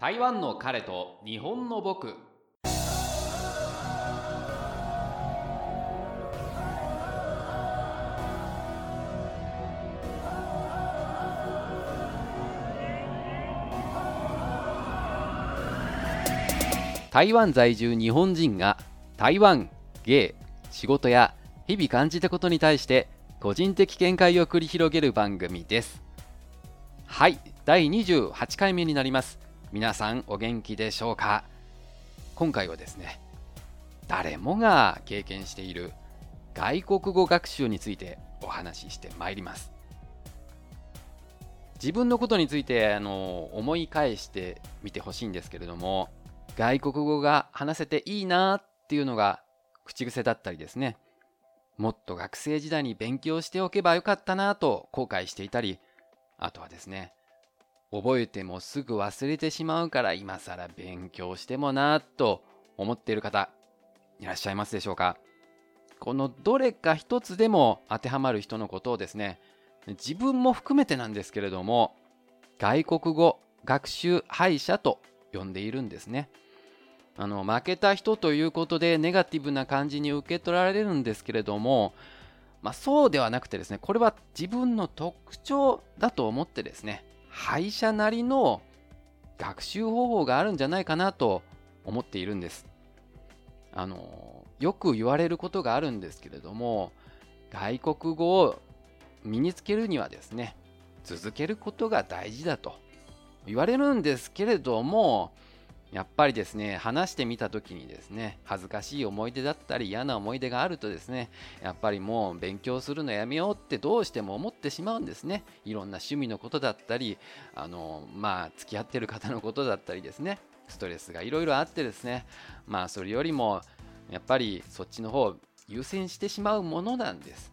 台湾の彼と日本の僕。台湾在住日本人が台湾芸仕事や日々感じたことに対して個人的見解を繰り広げる番組です。はい第28回目になります。皆さんお元気でしょうか？今回はですね誰もが経験している外国語学習についてお話ししてまいります。自分のことについてあの思い返してみてほしいんですけれども外国語が話せていいなっていうのが口癖だったりですねもっと学生時代に勉強しておけばよかったなと後悔していたりあとはですね覚えてもすぐ忘れてしまうから今更勉強してもなと思っている方いらっしゃいますでしょうか。このどれか一つでも当てはまる人のことをですね自分も含めてなんですけれども外国語学習敗者と呼んでいるんですね。あの負けた人ということでネガティブな感じに受け取られるんですけれども、まあ、そうではなくてですねこれは自分の特徴だと思ってですね敗者なりの学習方法があるんじゃないかなと思っているんです。あのよく言われることがあるんですけれども外国語を身につけるにはですね続けることが大事だと言われるんですけれどもやっぱりですね話してみた時にですね恥ずかしい思い出だったり嫌な思い出があるとですねやっぱりもう勉強するのやめようってどうしても思ってしまうんですね。いろんな趣味のことだったりあのまあ付き合ってる方のことだったりですね。ストレスがいろいろあってですね。まあそれよりもやっぱりそっちの方を優先してしまうものなんです。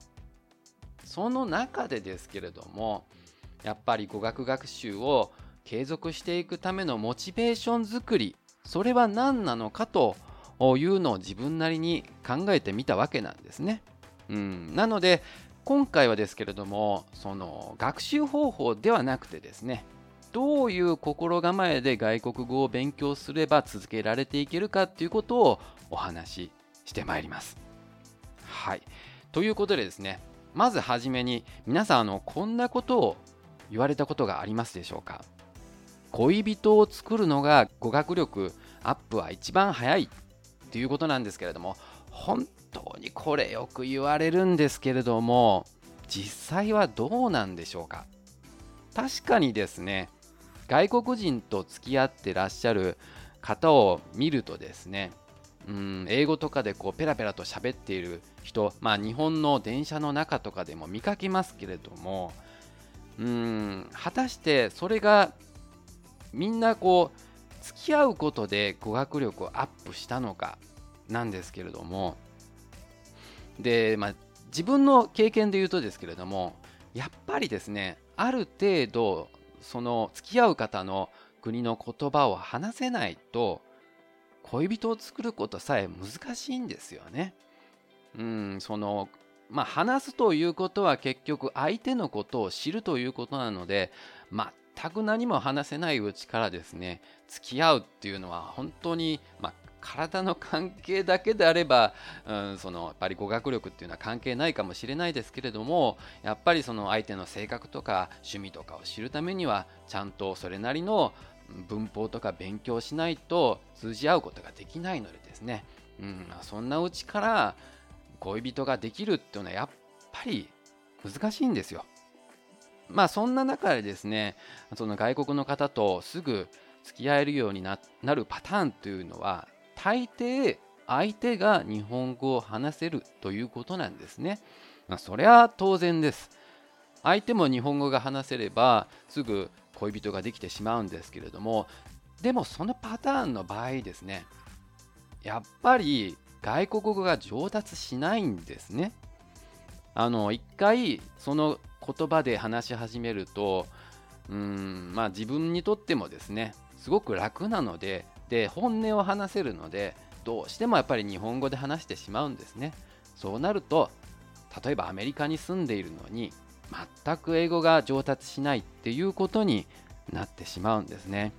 その中でですけれどもやっぱり語学学習を継続していくためのモチベーション作りそれは何なのかというのを自分なりに考えてみたわけなんですね。うん、なので今回はですけれどもその学習方法ではなくてですねどういう心構えで外国語を勉強すれば続けられていけるかっていうことをお話ししてまいります。はいということでですねまずはじめに皆さんあのこんなことを言われたことがありますでしょうか？恋人を作るのが語学力アップは一番早いということなんですけれども本当にこれよく言われるんですけれども実際はどうなんでしょうか？確かにですね外国人と付き合ってらっしゃる方を見るとですねうん英語とかでこうペラペラと喋っている人、まあ、日本の電車の中とかでも見かけますけれどもうん果たしてそれがみんなこう付き合うことで語学力をアップしたのかなんですけれどもで、まあ、自分の経験で言うとですけれどもやっぱりですねある程度その付き合う方の国の言葉を話せないと恋人を作ることさえ難しいんですよね。うん、そのまあ話すということは結局相手のことを知るということなので全く何も話せないうちからですね付き合うっていうのは本当に、まあ、体の関係だけであれば、うん、そのやっぱり語学力っていうのは関係ないかもしれないですけれどもやっぱりその相手の性格とか趣味とかを知るためにはちゃんとそれなりの文法とか勉強しないと通じ合うことができないのでですね、うん、そんなうちから恋人ができるっていうのはやっぱり難しいんですよ。まあそんな中でですねその外国の方とすぐ付き合えるようになるパターンというのは大抵相手が日本語を話せるということなんですね。まあ、それは当然です。相手も日本語が話せればすぐ恋人ができてしまうんですけれどもでもそのパターンの場合ですねやっぱり外国語が上達しないんですね。あの一回その言葉で話し始めるとうんまあ自分にとってもですねすごく楽なのでで本音を話せるのでどうしてもやっぱり日本語で話してしまうんですね。そうなると例えばアメリカに住んでいるのに全く英語が上達しないっていうことになってしまうんですね。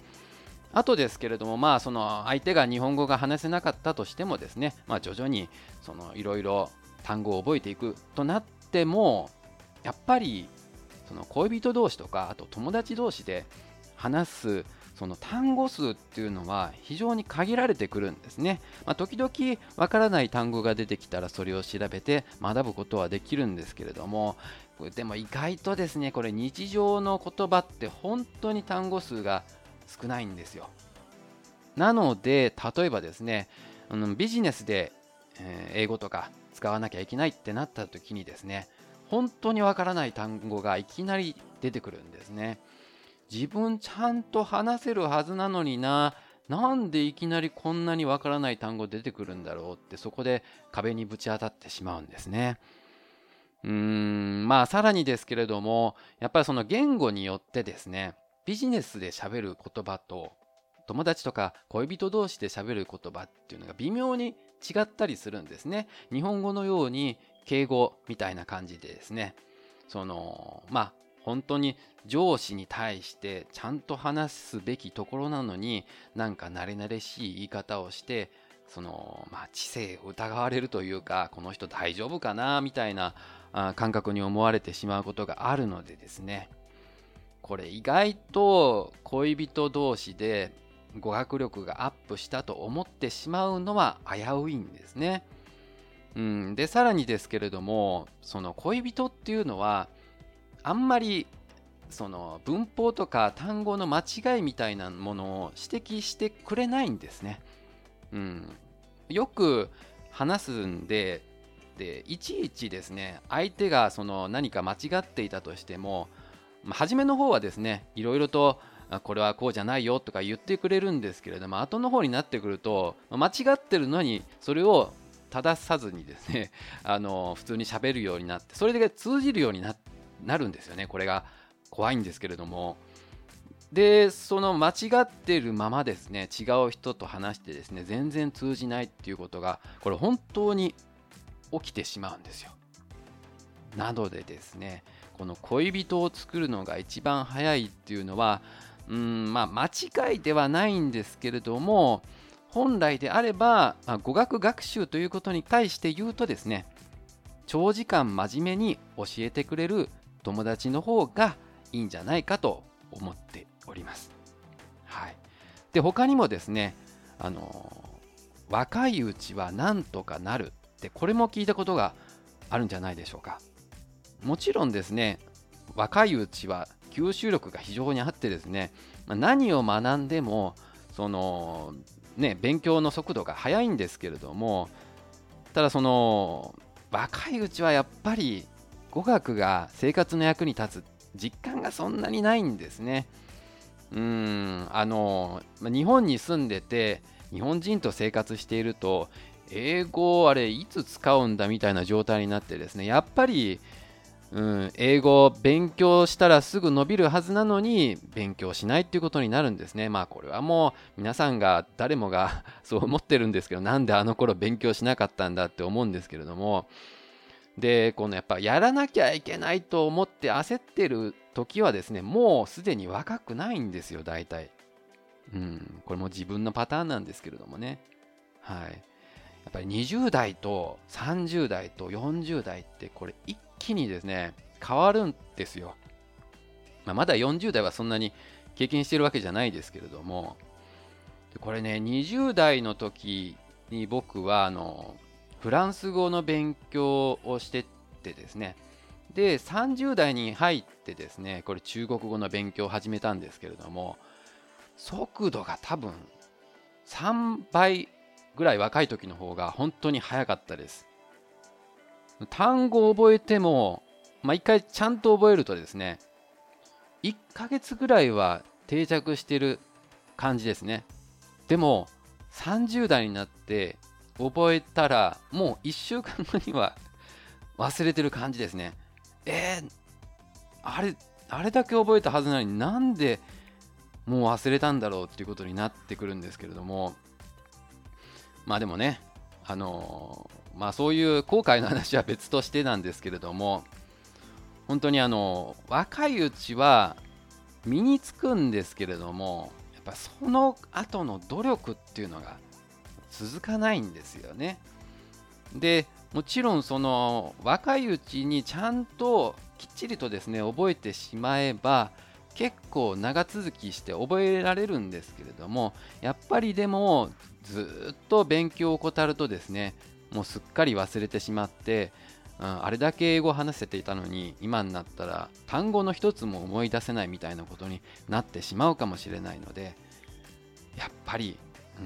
あとですけれども、まあ、その相手が日本語が話せなかったとしてもですね、まあ、徐々にいろいろ単語を覚えていくとなってもやっぱりその恋人同士とかあと友達同士で話すその単語数っていうのは非常に限られてくるんですね。まあ、時々わからない単語が出てきたらそれを調べて学ぶことはできるんですけれどもでも意外とですねこれ日常の言葉って本当に単語数が少ないんですよ。なので例えばですねビジネスで英語とか使わなきゃいけないってなった時にですね本当にわからない単語がいきなり出てくるんですね。自分ちゃんと話せるはずなのにななんでいきなりこんなにわからない単語出てくるんだろうってそこで壁にぶち当たってしまうんですね。うーんまあさらにですけれどもやっぱりその言語によってですねビジネスで喋る言葉と友達とか恋人同士で喋る言葉っていうのが微妙に違ったりするんですね。日本語のように敬語みたいな感じでですねそのまあ本当に上司に対してちゃんと話すべきところなのになんか慣れ慣れしい言い方をしてそのまあ知性を疑われるというかこの人大丈夫かなみたいな感覚に思われてしまうことがあるのでですねこれ意外と恋人同士で語学力がアップしたと思ってしまうのは危ういんですね。うん、でさらにですけれどもその恋人っていうのはあんまりその文法とか単語の間違いみたいなものを指摘してくれないんですね。うん、よく話すんででいちいちですね相手がその何か間違っていたとしても初めの方はですねいろいろとこれはこうじゃないよとか言ってくれるんですけれども後の方になってくると間違ってるのにそれを正さずにですね あの普通に喋るようになってそれで通じるようにななるんですよね。これが怖いんですけれども。でその間違ってるままですね違う人と話してですね全然通じないっていうことがこれ本当に起きてしまうんですよ。なのでですねこの恋人を作るのが一番早いっていうのはうんまあ間違いではないんですけれども本来であれば、まあ、語学学習ということに対して言うとですね長時間真面目に教えてくれる友達の方がいいんじゃないかと思っております。はい、で他にもですねあの若いうちはなんとかなるってこれも聞いたことがあるんじゃないでしょうか。もちろんですね若いうちは吸収力が非常にあってですね何を学んでもそのね勉強の速度が速いんですけれどもただその若いうちはやっぱり語学が生活の役に立つ実感がそんなにないんですね。うんあの日本に住んでて日本人と生活していると英語をあれいつ使うんだみたいな状態になってですねやっぱり、うん、英語を勉強したらすぐ伸びるはずなのに勉強しないっていうことになるんですね。まあこれはもう皆さんが誰もが そう思ってるんですけどなんであの頃勉強しなかったんだって思うんですけれども。でこのやっぱやらなきゃいけないと思って焦ってる時はですねもうすでに若くないんですよ大体。うんこれも自分のパターンなんですけれどもね。はい。やっぱり20代と30代と40代ってこれ一気にですね変わるんですよ、まあ、まだ40代はそんなに経験してるわけじゃないですけれども。これね20代の時に僕はあのフランス語の勉強をしてってですね。で30代に入ってですねこれ中国語の勉強を始めたんですけれども速度が多分3倍ぐらい若い時の方が本当に早かったです。単語を覚えても、まあ、1回ちゃんと覚えるとですね1ヶ月ぐらいは定着してる感じですね。でも30代になって覚えたらもう1週間後には 忘れてる感じですね。えー、あれあれだけ覚えたはずなのになんでもう忘れたんだろうっていうことになってくるんですけれども。まあでもねあの、まあそういう後悔の話は別としてなんですけれども本当にあの若いうちは身につくんですけれどもやっぱその後の努力っていうのが続かないんですよね。でもちろんその若いうちにちゃんときっちりとですね覚えてしまえば結構長続きして覚えられるんですけれどもやっぱりでもずっと勉強を怠るとですねもうすっかり忘れてしまって、うん、あれだけ英語を話せていたのに今になったら単語の一つも思い出せないみたいなことになってしまうかもしれないのでやっぱり、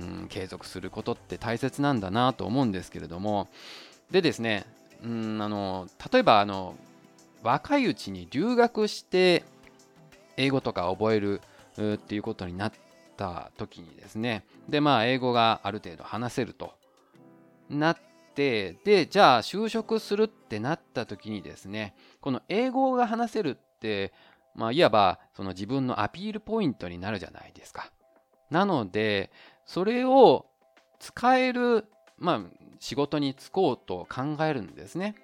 うん、継続することって大切なんだなと思うんですけれども。でですね、うん、あの例えばあの若いうちに留学して英語とか覚えるっていうことになった時にですね。でまあ英語がある程度話せるとなってでじゃあ就職するってなった時にですねこの英語が話せるってまあいわばその自分のアピールポイントになるじゃないですかなのでそれを使えるまあ仕事に就こうと考えるんですね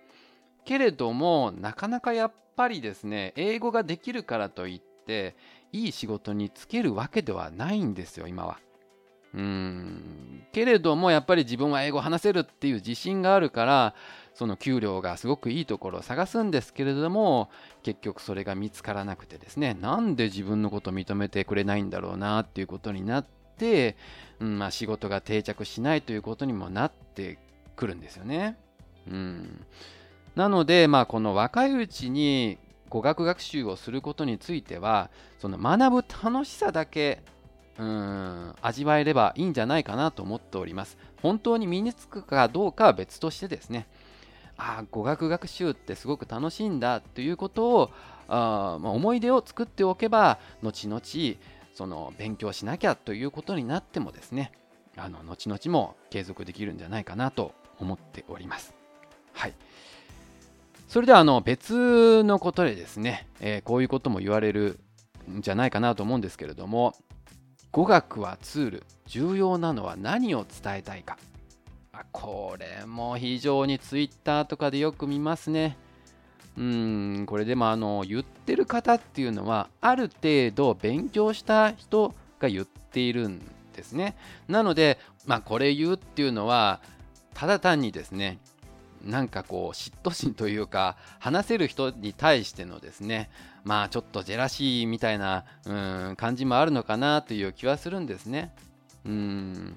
けれどもなかなかやっぱりですね英語ができるからといっていい仕事に就けるわけではないんですよ今は。うんけれどもやっぱり自分は英語を話せるっていう自信があるからその給料がすごくいいところを探すんですけれども結局それが見つからなくてですねなんで自分のことを認めてくれないんだろうなっていうことになって、うんまあ、仕事が定着しないということにもなってくるんですよね。うんなので、まあ、この若いうちに語学学習をすることについてはその学ぶ楽しさだけうん味わえればいいんじゃないかなと思っております。本当に身につくかどうかは別としてですねああ語学学習ってすごく楽しいんだということをあ、まあ、思い出を作っておけば後々その勉強しなきゃということになってもですねあの後々も継続できるんじゃないかなと思っております。はいそれではあの別のことでですね、えー、こういうことも言われるんじゃないかなと思うんですけれども語学はツール。重要なのは何を伝えたいか。これも非常にツイッターとかでよく見ますね。うんこれでもあの言ってる方っていうのはある程度勉強した人が言っているんですね。なのでまあこれ言うっていうのはただ単にですねなんかこう嫉妬心というか話せる人に対してのですねまあちょっとジェラシーみたいなうん感じもあるのかなという気はするんですね。うん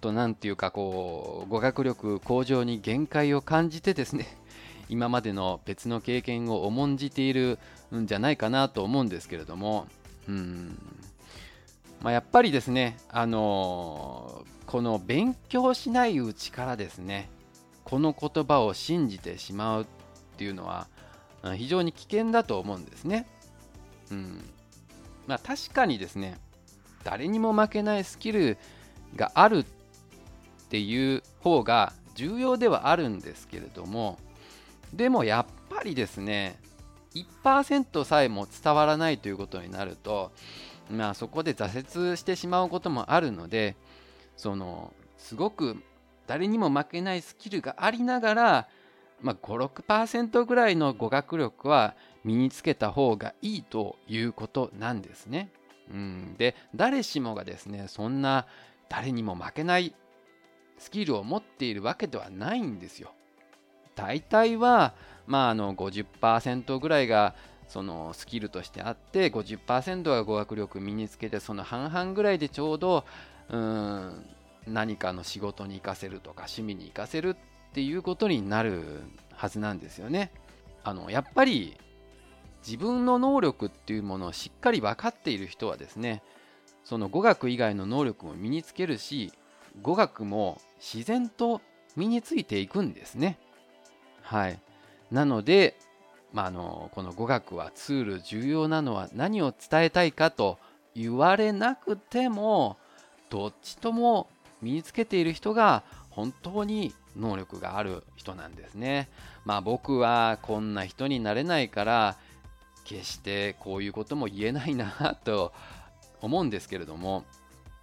と何ていうかこう語学力向上に限界を感じてですね 今までの別の経験を重んじているんじゃないかなと思うんですけれどもうんまあ、やっぱりですね、あの、この勉強しないうちからですねこの言葉を信じてしまうっていうのは非常に危険だと思うんですね。うんまあ、確かにですね誰にも負けないスキルがあるっていう方が重要ではあるんですけれどもでもやっぱりですね1%さえも伝わらないということになるとまあそこで挫折してしまうこともあるのでそのすごく誰にも負けないスキルがありながら、まあ、56%ぐらいの語学力は身につけた方がいいということなんですね。うん、で誰しもがですねそんな誰にも負けないスキルを持っているわけではないんですよ。大体は、まあ、あの50%ぐらいがそのスキルとしてあって50%が語学力身につけてその半々ぐらいでちょうどうん何かの仕事に活かせるとか趣味に活かせるっていうことになるはずなんですよね。あのやっぱり自分の能力っていうものをしっかり分かっている人はですねその語学以外の能力も身につけるし語学も自然と身についていくんですね。はい。なので、まあ、あのこの語学はツール重要なのは何を伝えたいかと言われなくてもどっちとも身につけている人が本当に能力がある人なんですね。まあ僕はこんな人になれないから決してこういうことも言えないなと思うんですけれども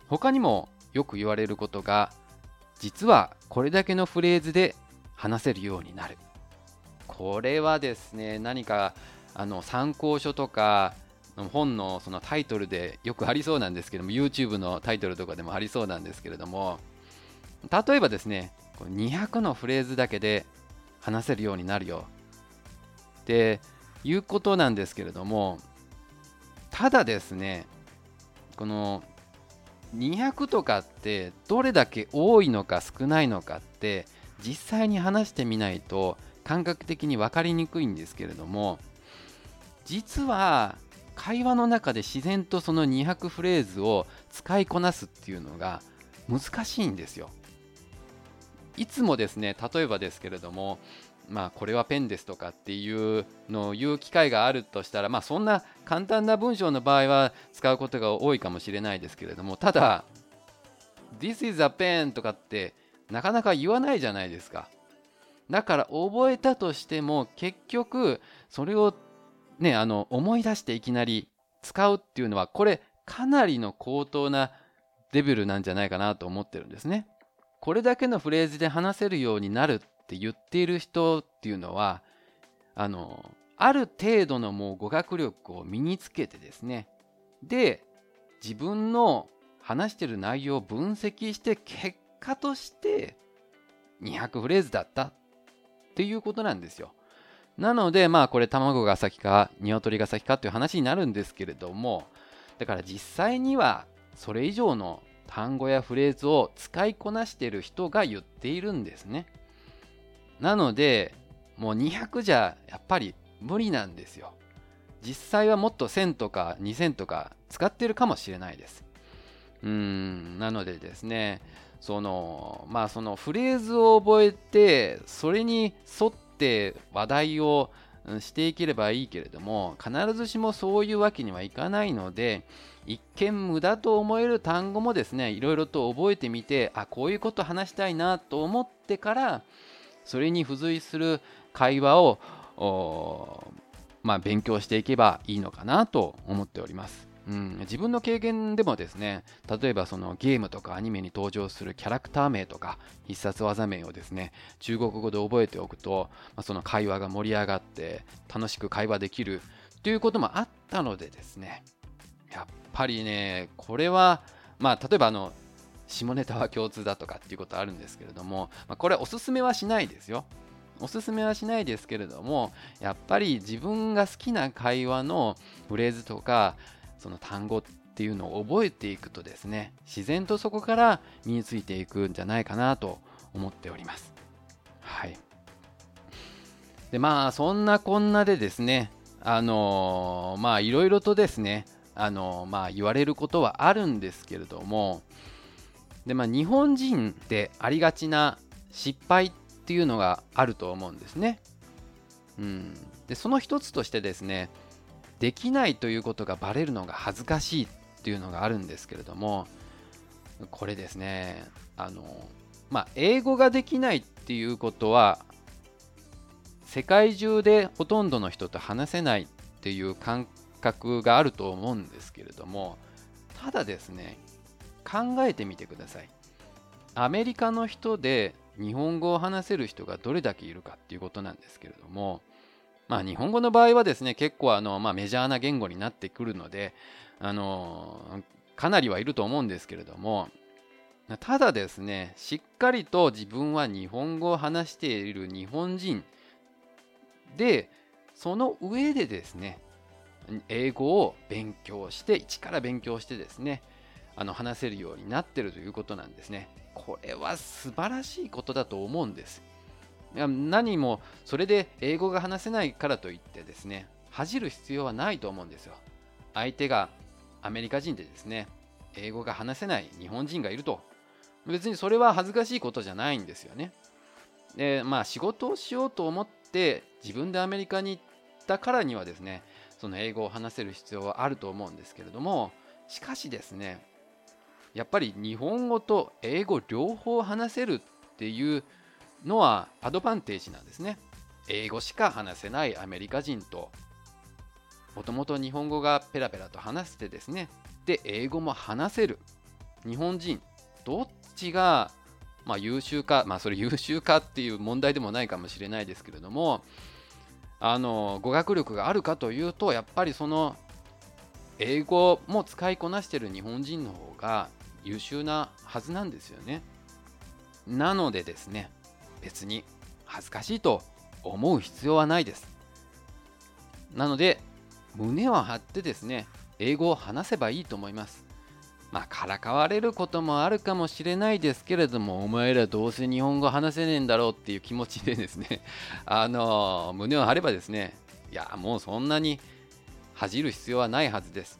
他にもよく言われることが実はこれだけのフレーズで話せるようになるこれはですね何かあの参考書とか本のそのタイトルでよくありそうなんですけども YouTube のタイトルとかでもありそうなんですけれども例えばですね200のフレーズだけで話せるようになるよ。っていうことなんですけれどもただですねこの200とかってどれだけ多いのか少ないのかって実際に話してみないと感覚的に分かりにくいんですけれども実は会話の中で自然とその200フレーズを使いこなすっていうのが難しいんですよ。いつもですね例えばですけれどもまあこれはペンですとかっていうのを言う機会があるとしたらまあそんな簡単な文章の場合は使うことが多いかもしれないですけれどもただ This is a pen とかってなかなか言わないじゃないですかだから覚えたとしても結局それをねあの思い出していきなり使うっていうのはこれかなりの高等なレベルなんじゃないかなと思ってるんですねこれだけのフレーズで話せるようになるって言っている人っていうのはあのある程度のもう語学力を身につけてですねで自分の話してる内容を分析して結果として200フレーズだったっていうことなんですよ。なのでまあこれ卵が先か鶏が先かっていう話になるんですけれどもだから実際にはそれ以上の単語やフレーズを使いこなしている人が言っているんですね。なのでもう200じゃやっぱり無理なんですよ。実際はもっと1000とか2000とか使ってるかもしれないです。うんなのでですねそのまあそのフレーズを覚えてそれに沿ってて話題をしていければいいけれども必ずしもそういうわけにはいかないので一見無駄と思える単語もですねいろいろと覚えてみてあこういうこと話したいなと思ってからそれに付随する会話をまあ、勉強していけばいいのかなと思っております。うん、自分の経験でもですね例えばそのゲームとかアニメに登場するキャラクター名とか必殺技名をですね中国語で覚えておくと、まあ、その会話が盛り上がって楽しく会話できるということもあったのでですねやっぱりねこれはまあ例えばあの下ネタは共通だとかっていうことあるんですけれども、まあ、これおすすめはしないですよ。おすすめはしないですけれどもやっぱり自分が好きな会話のフレーズとかその単語っていうのを覚えていくとですね自然とそこから身についていくんじゃないかなと思っております。はい。でまあそんなこんなでですねあのー、まあいろいろとですねあのー、まあ言われることはあるんですけれどもでまあ日本人でありがちな失敗っていうのがあると思うんですね。うん。でその一つとしてですねできないということがバレるのが恥ずかしいっていうのがあるんですけれどもこれですねあのまあ英語ができないっていうことは世界中でほとんどの人と話せないっていう感覚があると思うんですけれどもただですね考えてみてください。アメリカの人で日本語を話せる人がどれだけいるかっていうことなんですけれどもまあ、日本語の場合はですね結構あの、まあ、メジャーな言語になってくるのであのかなりはいると思うんですけれどもただですねしっかりと自分は日本語を話している日本人でその上でですね英語を勉強して一から勉強してですねあの話せるようになってるということなんですね。これは素晴らしいことだと思うんです。何もそれで英語が話せないからといってですね恥じる必要はないと思うんですよ。相手がアメリカ人でですね英語が話せない日本人がいると。別にそれは恥ずかしいことじゃないんですよね。でまあ仕事をしようと思って自分でアメリカに行ったからにはですねその英語を話せる必要はあると思うんですけれどもしかしですねやっぱり日本語と英語両方話せるっていうのはアドバンテージなんですね。英語しか話せないアメリカ人ともともと日本語がペラペラと話してですねで英語も話せる日本人どっちが、まあ、優秀かまあそれ優秀かっていう問題でもないかもしれないですけれどもあの語学力があるかというとやっぱりその英語も使いこなしている日本人の方が優秀なはずなんですよね。なのでですね、別に恥ずかしいと思う必要はないです。なので、胸を張ってですね、英語を話せばいいと思います。まあ、からかわれることもあるかもしれないですけれども、お前らどうせ日本語話せねえんだろうっていう気持ちでですね、あの胸を張ればですね、いや、もうそんなに恥じる必要はないはずです。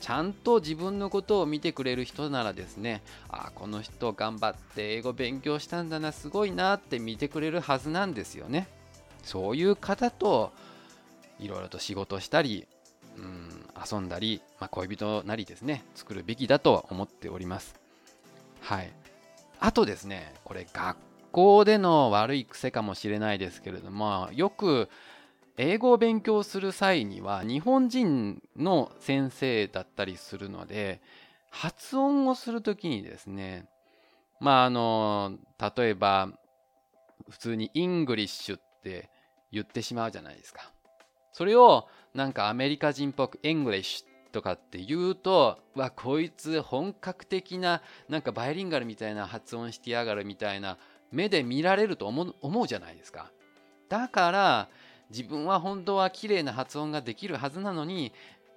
ちゃんと自分のことを見てくれる人ならですね、あこの人頑張って英語勉強したんだな、すごいなって見てくれるはずなんですよね。そういう方といろいろと仕事したり、うん、遊んだり、まあ、恋人なりですね、作るべきだと思っております。はい。あとですね、これ学校での悪い癖かもしれないですけれども、よく英語を勉強する際には日本人の先生だったりするので発音をするときにですねまああの例えば普通に English って言ってしまうじゃないですか。それをなんかアメリカ人っぽく English とかって言うとわこいつ本格的ななんかバイリンガルみたいな発音してやがるみたいな目で見られると思う思うじゃないですか。だから自分は本当は綺麗な発音ができるはずなのに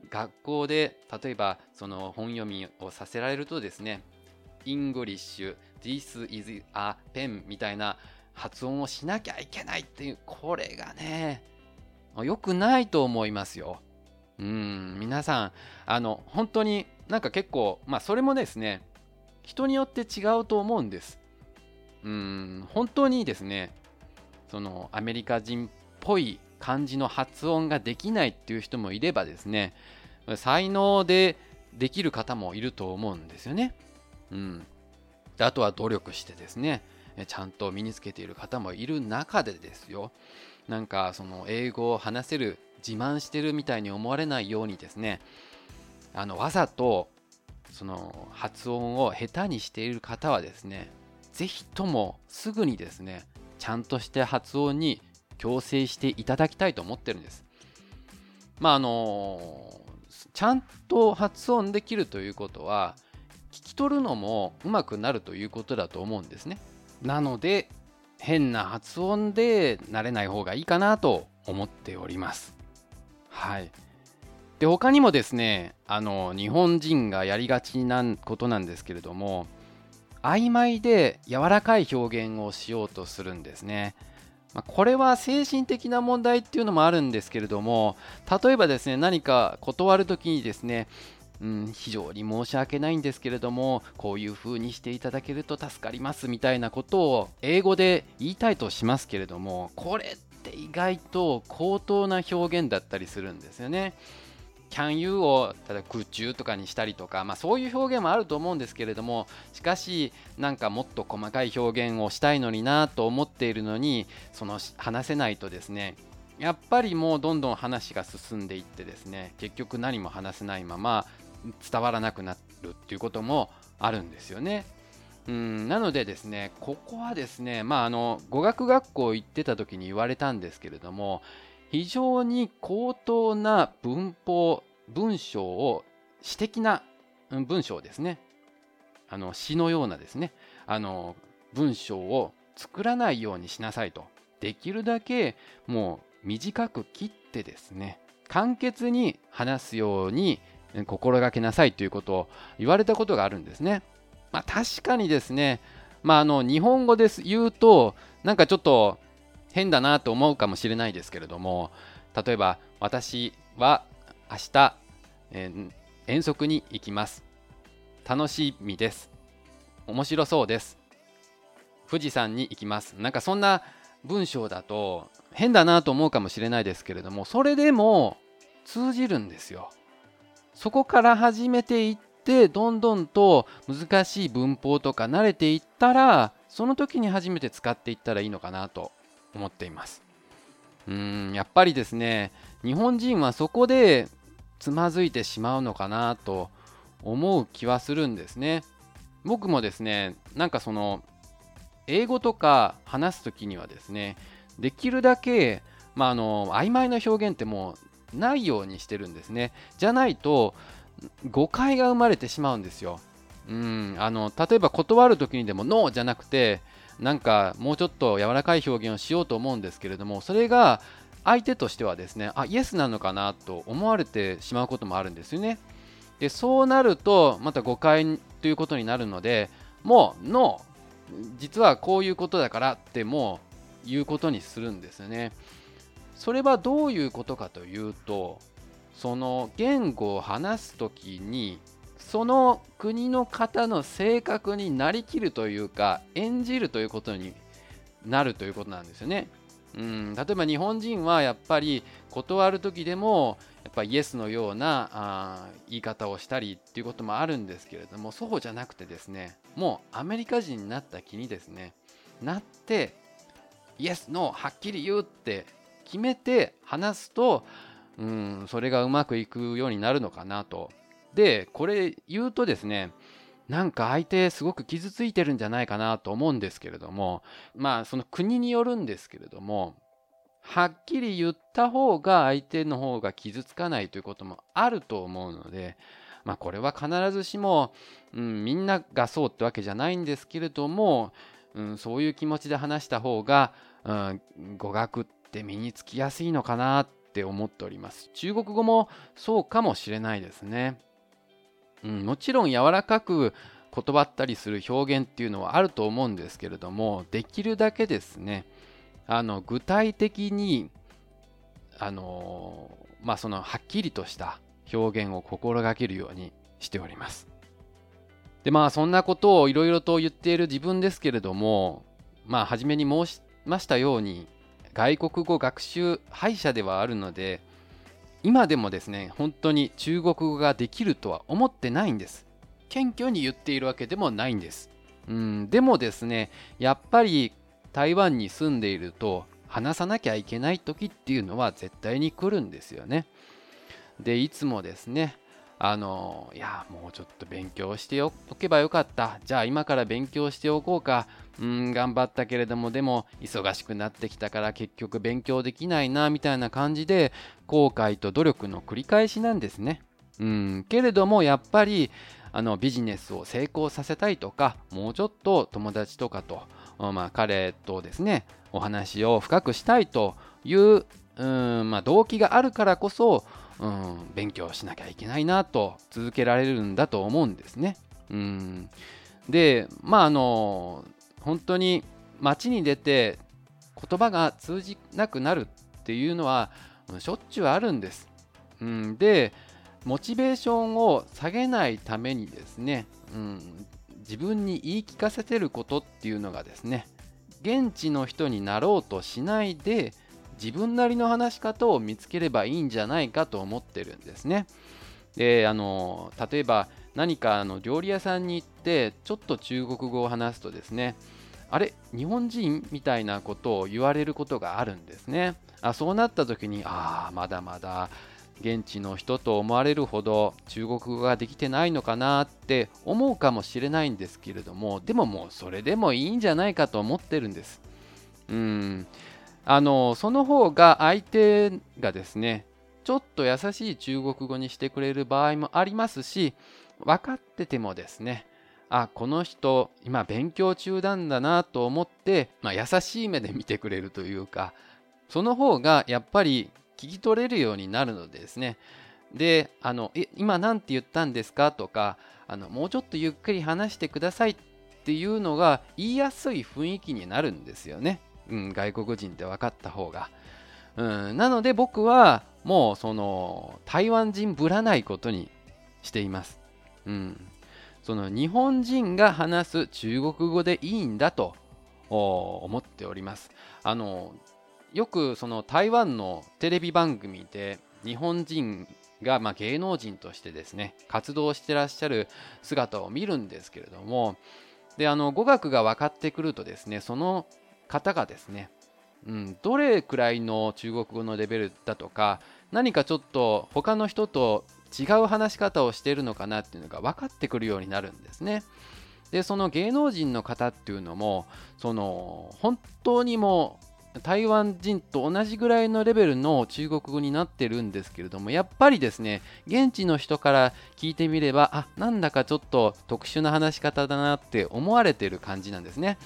学校で例えばその本読みをさせられるとですね English This is a pen みたいな発音をしなきゃいけないっていうこれがね良くないと思いますよ。うん皆さんあの本当になんか結構まあそれもですね人によって違うと思うんです。うん本当にですねそのアメリカ人ぽい感じの発音ができないっていう人もいればですね才能でできる方もいると思うんですよね。うん、であとは努力してですねちゃんと身につけている方もいる中でですよなんかその英語を話せる自慢してるみたいに思われないようにですねあのわざとその発音を下手にしている方はですね是非ともすぐにですねちゃんとして発音に強制していただきたいと思ってるんです。まああのちゃんと発音できるということは聞き取るのもうまくなるということだと思うんですね。なので変な発音で慣れない方がいいかなと思っております。はい。で他にもですねあの日本人がやりがちなことなんですけれども曖昧で柔らかい表現をしようとするんですね。まこれは精神的な問題っていうのもあるんですけれども例えばですね何か断る時にですねうん、非常に申し訳ないんですけれどもこういう風にしていただけると助かりますみたいなことを英語で言いたいとしますけれどもこれって意外と高等な表現だったりするんですよね。Can you を例えば空中とかにしたりとか、まあ、そういう表現もあると思うんですけれどもしかしなんかもっと細かい表現をしたいのになと思っているのにその話せないとですねやっぱりもうどんどん話が進んでいってですね結局何も話せないまま伝わらなくなるっていうこともあるんですよね。うんなのでですねここはですねまああの語学学校行ってた時に言われたんですけれども非常に高等な文法、文章を詩的な文章ですね。あの詩のようなですね、あの文章を作らないようにしなさいと。できるだけもう短く切ってですね、簡潔に話すように心がけなさいということを言われたことがあるんですね。まあ確かにですね、まああの日本語です言うと、なんかちょっと変だなと思うかもしれないですけれども例えば私は明日、えー、遠足に行きます。楽しみです。面白そうです。富士山に行きます。なんかそんな文章だと変だなと思うかもしれないですけれどもそれでも通じるんですよ。そこから始めていってどんどんと難しい文法とか慣れていったらその時に初めて使っていったらいいのかなと思っています。うんやっぱりですね日本人はそこでつまずいてしまうのかなと思う気はするんですね。僕もですねなんかその英語とか話す時にはですねできるだけ、まあ、あの曖昧な表現ってもうないようにしてるんですね。じゃないと誤解が生まれてしまうんですよ。うんあの例えば断る時にでもノーじゃなくてなんかもうちょっと柔らかい表現をしようと思うんですけれどもそれが相手としてはですねあイエスなのかなと思われてしまうこともあるんですよね。でそうなるとまた誤解ということになるのでもうノー実はこういうことだからってもう言うことにするんですよね。それはどういうことかというとその言語を話す時にその国の方の性格になりきるというか演じるということになるということなんですよね。うん、例えば日本人はやっぱり断る時でもやっぱイエスのようなあ言い方をしたりっていうこともあるんですけれどもそうじゃなくてですねもうアメリカ人になった気にですねなってイエスノーはっきり言うって決めて話すとうんそれがうまくいくようになるのかなと。でこれ言うとですねなんか相手すごく傷ついてるんじゃないかなと思うんですけれどもまあその国によるんですけれどもはっきり言った方が相手の方が傷つかないということもあると思うのでまあこれは必ずしも、うん、みんながそうってわけじゃないんですけれども、うん、そういう気持ちで話した方が、うん、語学って身につきやすいのかなって思っております。中国語もそうかもしれないですね、うん、もちろん柔らかく言葉ったりする表現っていうのはあると思うんですけれどもできるだけですねあの具体的にあのまあそのはっきりとした表現を心がけるようにしております。でまあそんなことをいろいろと言っている自分ですけれどもまあ初めに申しましたように外国語学習敗者ではあるので今でもですね本当に中国語ができるとは思ってないんです。謙虚に言っているわけでもないんです。うんでもですねやっぱり台湾に住んでいると話さなきゃいけない時っていうのは絶対に来るんですよね。でいつもですねあのいやもうちょっと勉強しておけばよかった。じゃあ今から勉強しておこうか。うん頑張ったけれどもでも忙しくなってきたから結局勉強できないなみたいな感じで後悔と努力の繰り返しなんですね。うんけれどもやっぱりあのビジネスを成功させたいとかもうちょっと友達とかと、まあ、彼とですねお話を深くしたいといううん、まあ、動機があるからこそうん、勉強しなきゃいけないなと続けられるんだと思うんですね。うん、でまああの本当に街に出て言葉が通じなくなるっていうのはしょっちゅうあるんです。うん、でモチベーションを下げないためにですね、うん、自分に言い聞かせてることっていうのがですね現地の人になろうとしないで自分なりの話し方を見つければいいんじゃないかと思ってるんですね。であの例えば何かあの料理屋さんに行ってちょっと中国語を話すとですねあれ日本人みたいなことを言われることがあるんですね。あそうなった時にああまだまだ現地の人と思われるほど中国語ができてないのかなって思うかもしれないんですけれどもでももうそれでもいいんじゃないかと思ってるんです。うんあのその方が相手がですねちょっと優しい中国語にしてくれる場合もありますし分かっててもですねあこの人今勉強中なんだなと思って、まあ、優しい目で見てくれるというかその方がやっぱり聞き取れるようになるのでですねであのえ今何て言ったんですかとかあのもうちょっとゆっくり話してくださいっていうのが言いやすい雰囲気になるんですよね。うん、外国人って分かった方が。うん、なので僕はもうその台湾人ぶらないことにしています。うん、その日本人が話す中国語でいいんだと思っております。あのよくその台湾のテレビ番組で日本人がま芸能人としてですね活動してらっしゃる姿を見るんですけれどもであの語学が分かってくるとですねその方がですね、うん、どれくらいの中国語のレベルだとか何かちょっと他の人と違う話し方をしているのかなっていうのが分かってくるようになるんですね。でその芸能人の方っていうのもその本当にもう台湾人と同じぐらいのレベルの中国語になってるんですけれどもやっぱりですね現地の人から聞いてみればあなんだかちょっと特殊な話し方だなって思われてる感じなんですね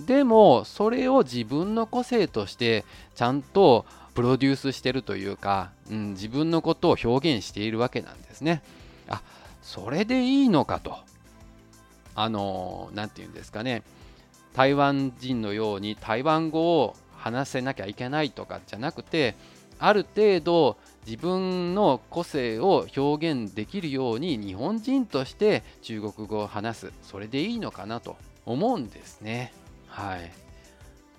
でもそれを自分の個性としてちゃんとプロデュースしてるというか、うん、自分のことを表現しているわけなんですね。あそれでいいのかと。あの何て言うんですかね。台湾人のように台湾語を話せなきゃいけないとかじゃなくてある程度自分の個性を表現できるように日本人として中国語を話す。それでいいのかなと思うんですね。はい。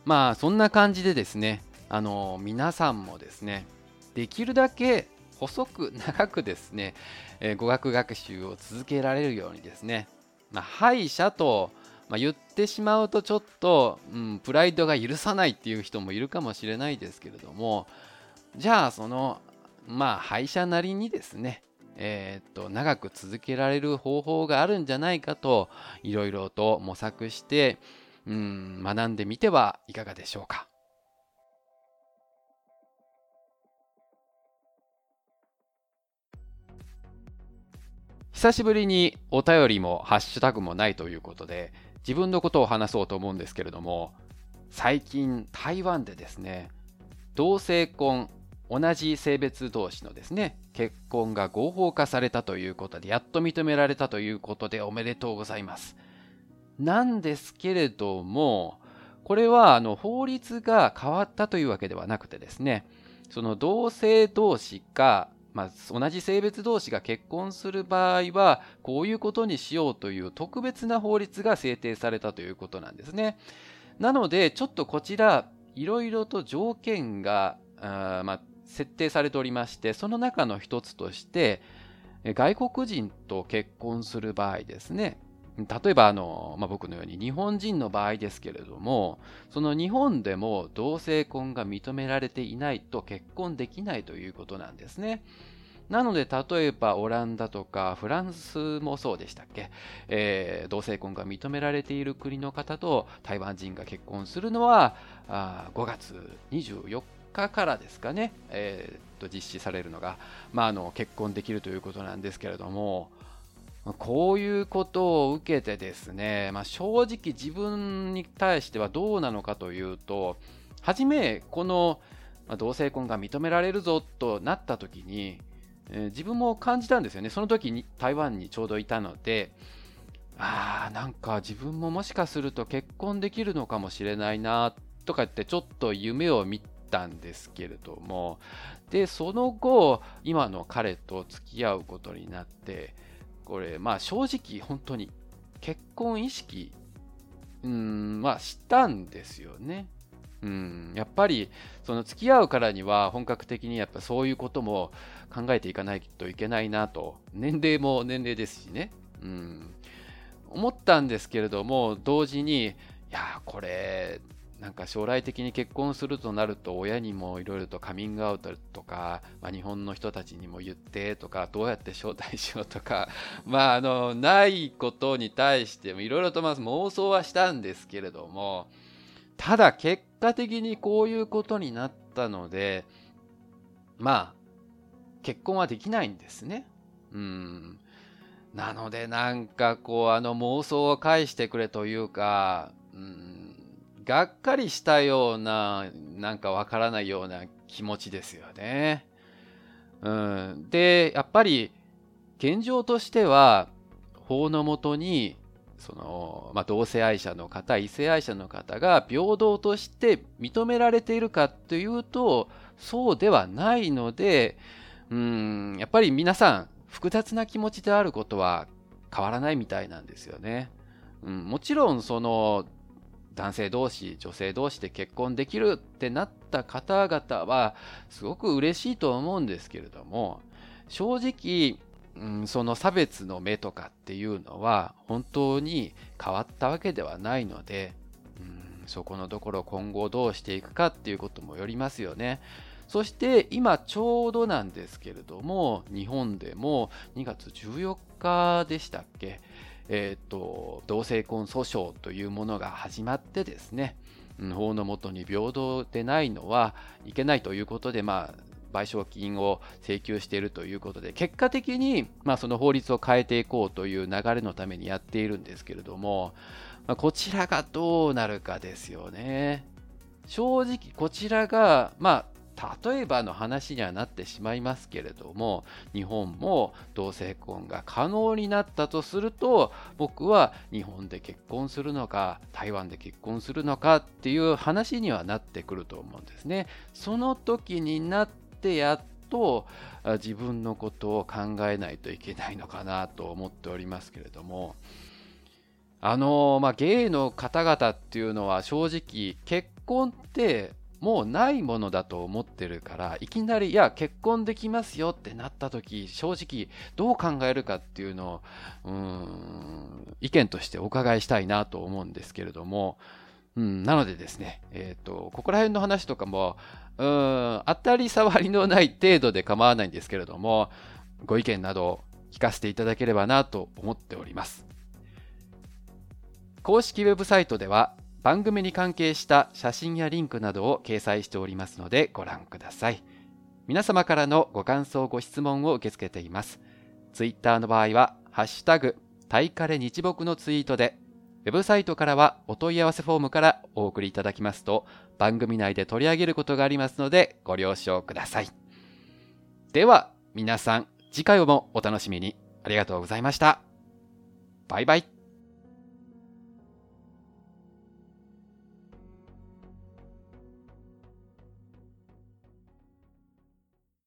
まあそんな感じでですねあの皆さんもですねできるだけ細く長くですね、えー、語学学習を続けられるようにですね、まあ、歯医者とまあ、言ってしまうとちょっと、うん、プライドが許さないっていう人もいるかもしれないですけれどもじゃあそのまあ歯医者なりにですねえー、っと長く続けられる方法があるんじゃないかといろいろと模索して、うん、学んでみてはいかがでしょうか。久しぶりにお便りもハッシュタグもないということで自分のことを話そうと思うんですけれども最近台湾でですね同性婚同じ性別同士のですね結婚が合法化されたということでやっと認められたということでおめでとうございますなんですけれどもこれはあの法律が変わったというわけではなくてですねその同性同士がまあ、同じ性別同士が結婚する場合はこういうことにしようという特別な法律が制定されたということなんですね。なのでちょっとこちらいろいろと条件があ、まあ、設定されておりましてその中の一つとして外国人と結婚する場合ですね例えばあの、まあ、僕のように日本人の場合ですけれどもその日本でも同性婚が認められていないと結婚できないということなんですね。なので例えばオランダとかフランスもそうでしたっけ、えー、同性婚が認められている国の方と台湾人が結婚するのはあ5月24日からですかね、えー、と実施されるのが、まあ、あの結婚できるということなんですけれどもこういうことを受けてですね、まあ、正直自分に対してはどうなのかというと、初めこの同性婚が認められるぞとなった時に、え、自分も感じたんですよね。その時に台湾にちょうどいたので、ああ、なんか自分ももしかすると結婚できるのかもしれないなとか言ってちょっと夢を見たんですけれども、で、その後、今の彼と付き合うことになって、これ、まあ正直本当に結婚意識、うん、まあしたんですよね。うん、やっぱりその付き合うからには本格的にやっぱそういうことも考えていかないといけないなと。年齢も年齢ですしね、うん、思ったんですけれども同時にいやこれなんか将来的に結婚するとなると親にもいろいろとカミングアウトとか、まあ、日本の人たちにも言ってとかどうやって招待しようとか。まああのないことに対してもいろいろとまず妄想はしたんですけれどもただ結果的にこういうことになったのでまあ結婚はできないんですね。うん。なのでなんかこうあの妄想を返してくれというか、うん。がっかりしたような、なんかわからないような気持ちですよね。うん、で、やっぱり現状としては、法のもとに、その、まあ、同性愛者の方、異性愛者の方が平等として認められているかというと、そうではないので、うん、やっぱり皆さん、複雑な気持ちであることは変わらないみたいなんですよね。うん、もちろん、その、男性同士女性同士で結婚できるってなった方々はすごく嬉しいと思うんですけれども正直、うん、その差別の目とかっていうのは本当に変わったわけではないので、うん、そこのところ今後どうしていくかっていうこともよりますよね。そして今ちょうどなんですけれども日本でも2月14日でしたっけ？えーと、同性婚訴訟というものが始まってですね、法のもとに平等でないのはいけないということで、まあ、賠償金を請求しているということで結果的に、まあ、その法律を変えていこうという流れのためにやっているんですけれども、まあ、こちらがどうなるかですよね。正直こちらが、まあ、例えばの話にはなってしまいますけれども日本も同性婚が可能になったとすると僕は日本で結婚するのか台湾で結婚するのかっていう話にはなってくると思うんですね。その時になってやっと自分のことを考えないといけないのかなと思っておりますけれどもあのまあゲイの方々っていうのは正直結婚ってもうないものだと思ってるからいきなりいや結婚できますよってなった時正直どう考えるかっていうのをうん意見としてお伺いしたいなと思うんですけれども、うん、なのでですね、えーと、ここら辺の話とかもうん当たり障りのない程度で構わないんですけれどもご意見など聞かせていただければなと思っております。公式ウェブサイトでは番組に関係した写真やリンクなどを掲載しておりますのでご覧ください。皆様からのご感想、ご質問を受け付けています。ツイッターの場合は、ハッシュタグ、タイカレ日木のツイートで、ウェブサイトからはお問い合わせフォームからお送りいただきますと、番組内で取り上げることがありますので、ご了承ください。では、皆さん、次回もお楽しみに。ありがとうございました。バイバイ。